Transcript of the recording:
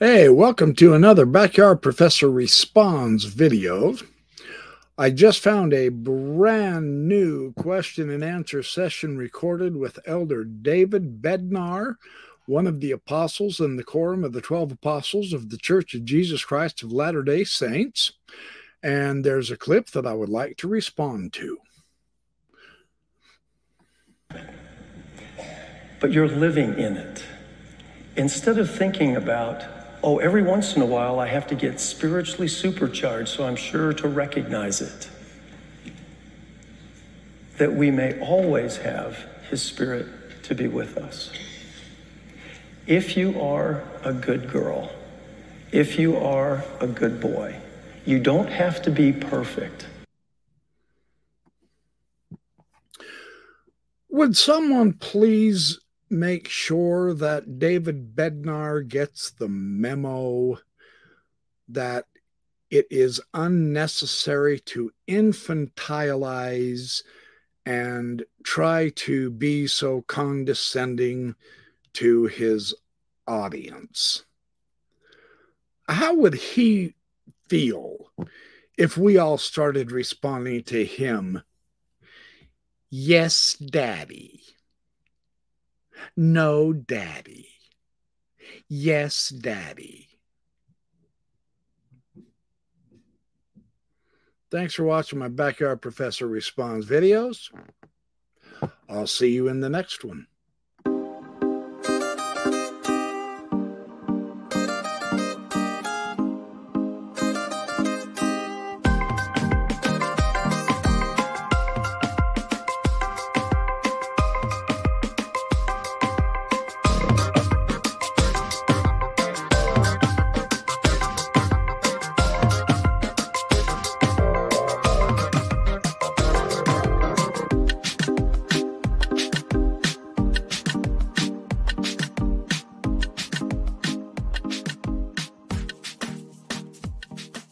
Hey, welcome to another Backyard Professor Responds video. I just found a brand new question and answer session recorded with Elder David Bednar, one of the apostles in the quorum of the 12 apostles of the Church of Jesus Christ of Latter day Saints. And there's a clip that I would like to respond to. But you're living in it. Instead of thinking about oh, every once in a while I have to get spiritually supercharged, so I'm sure to recognize it. That we may always have His Spirit to be with us. If you are a good girl, if you are a good boy, you don't have to be perfect. Would someone please make sure that David Bednar gets the memo that it is unnecessary to infantilize and try to be so condescending to his audience. How would he feel if we all started responding to him, Yes, Daddy? No, Daddy. Yes, Daddy. Thanks for watching my Backyard Professor Responds videos. I'll see you in the next one.